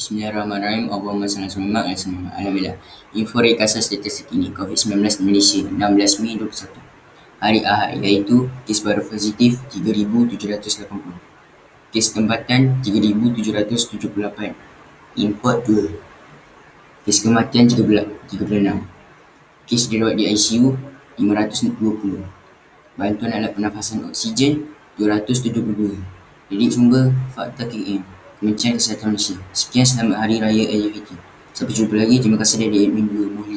Bismillahirrahmanirrahim. Allahumma salli ala Muhammad. Alhamdulillah. Info ringkasan status terkini COVID-19 Malaysia 16 Mei 21. Hari Ahad iaitu kes baru positif 3780. Kes tempatan 3778. Import 2. Kes kematian 13 36. Kes dirawat di ICU 520. Bantuan alat pernafasan oksigen 272. Lidik sumber Fakta KM. Kementerian Kesihatan Malaysia. Sekian selamat Hari Raya Aidilfitri. Sampai jumpa lagi. Terima kasih dari admin 2 Muhyiddin.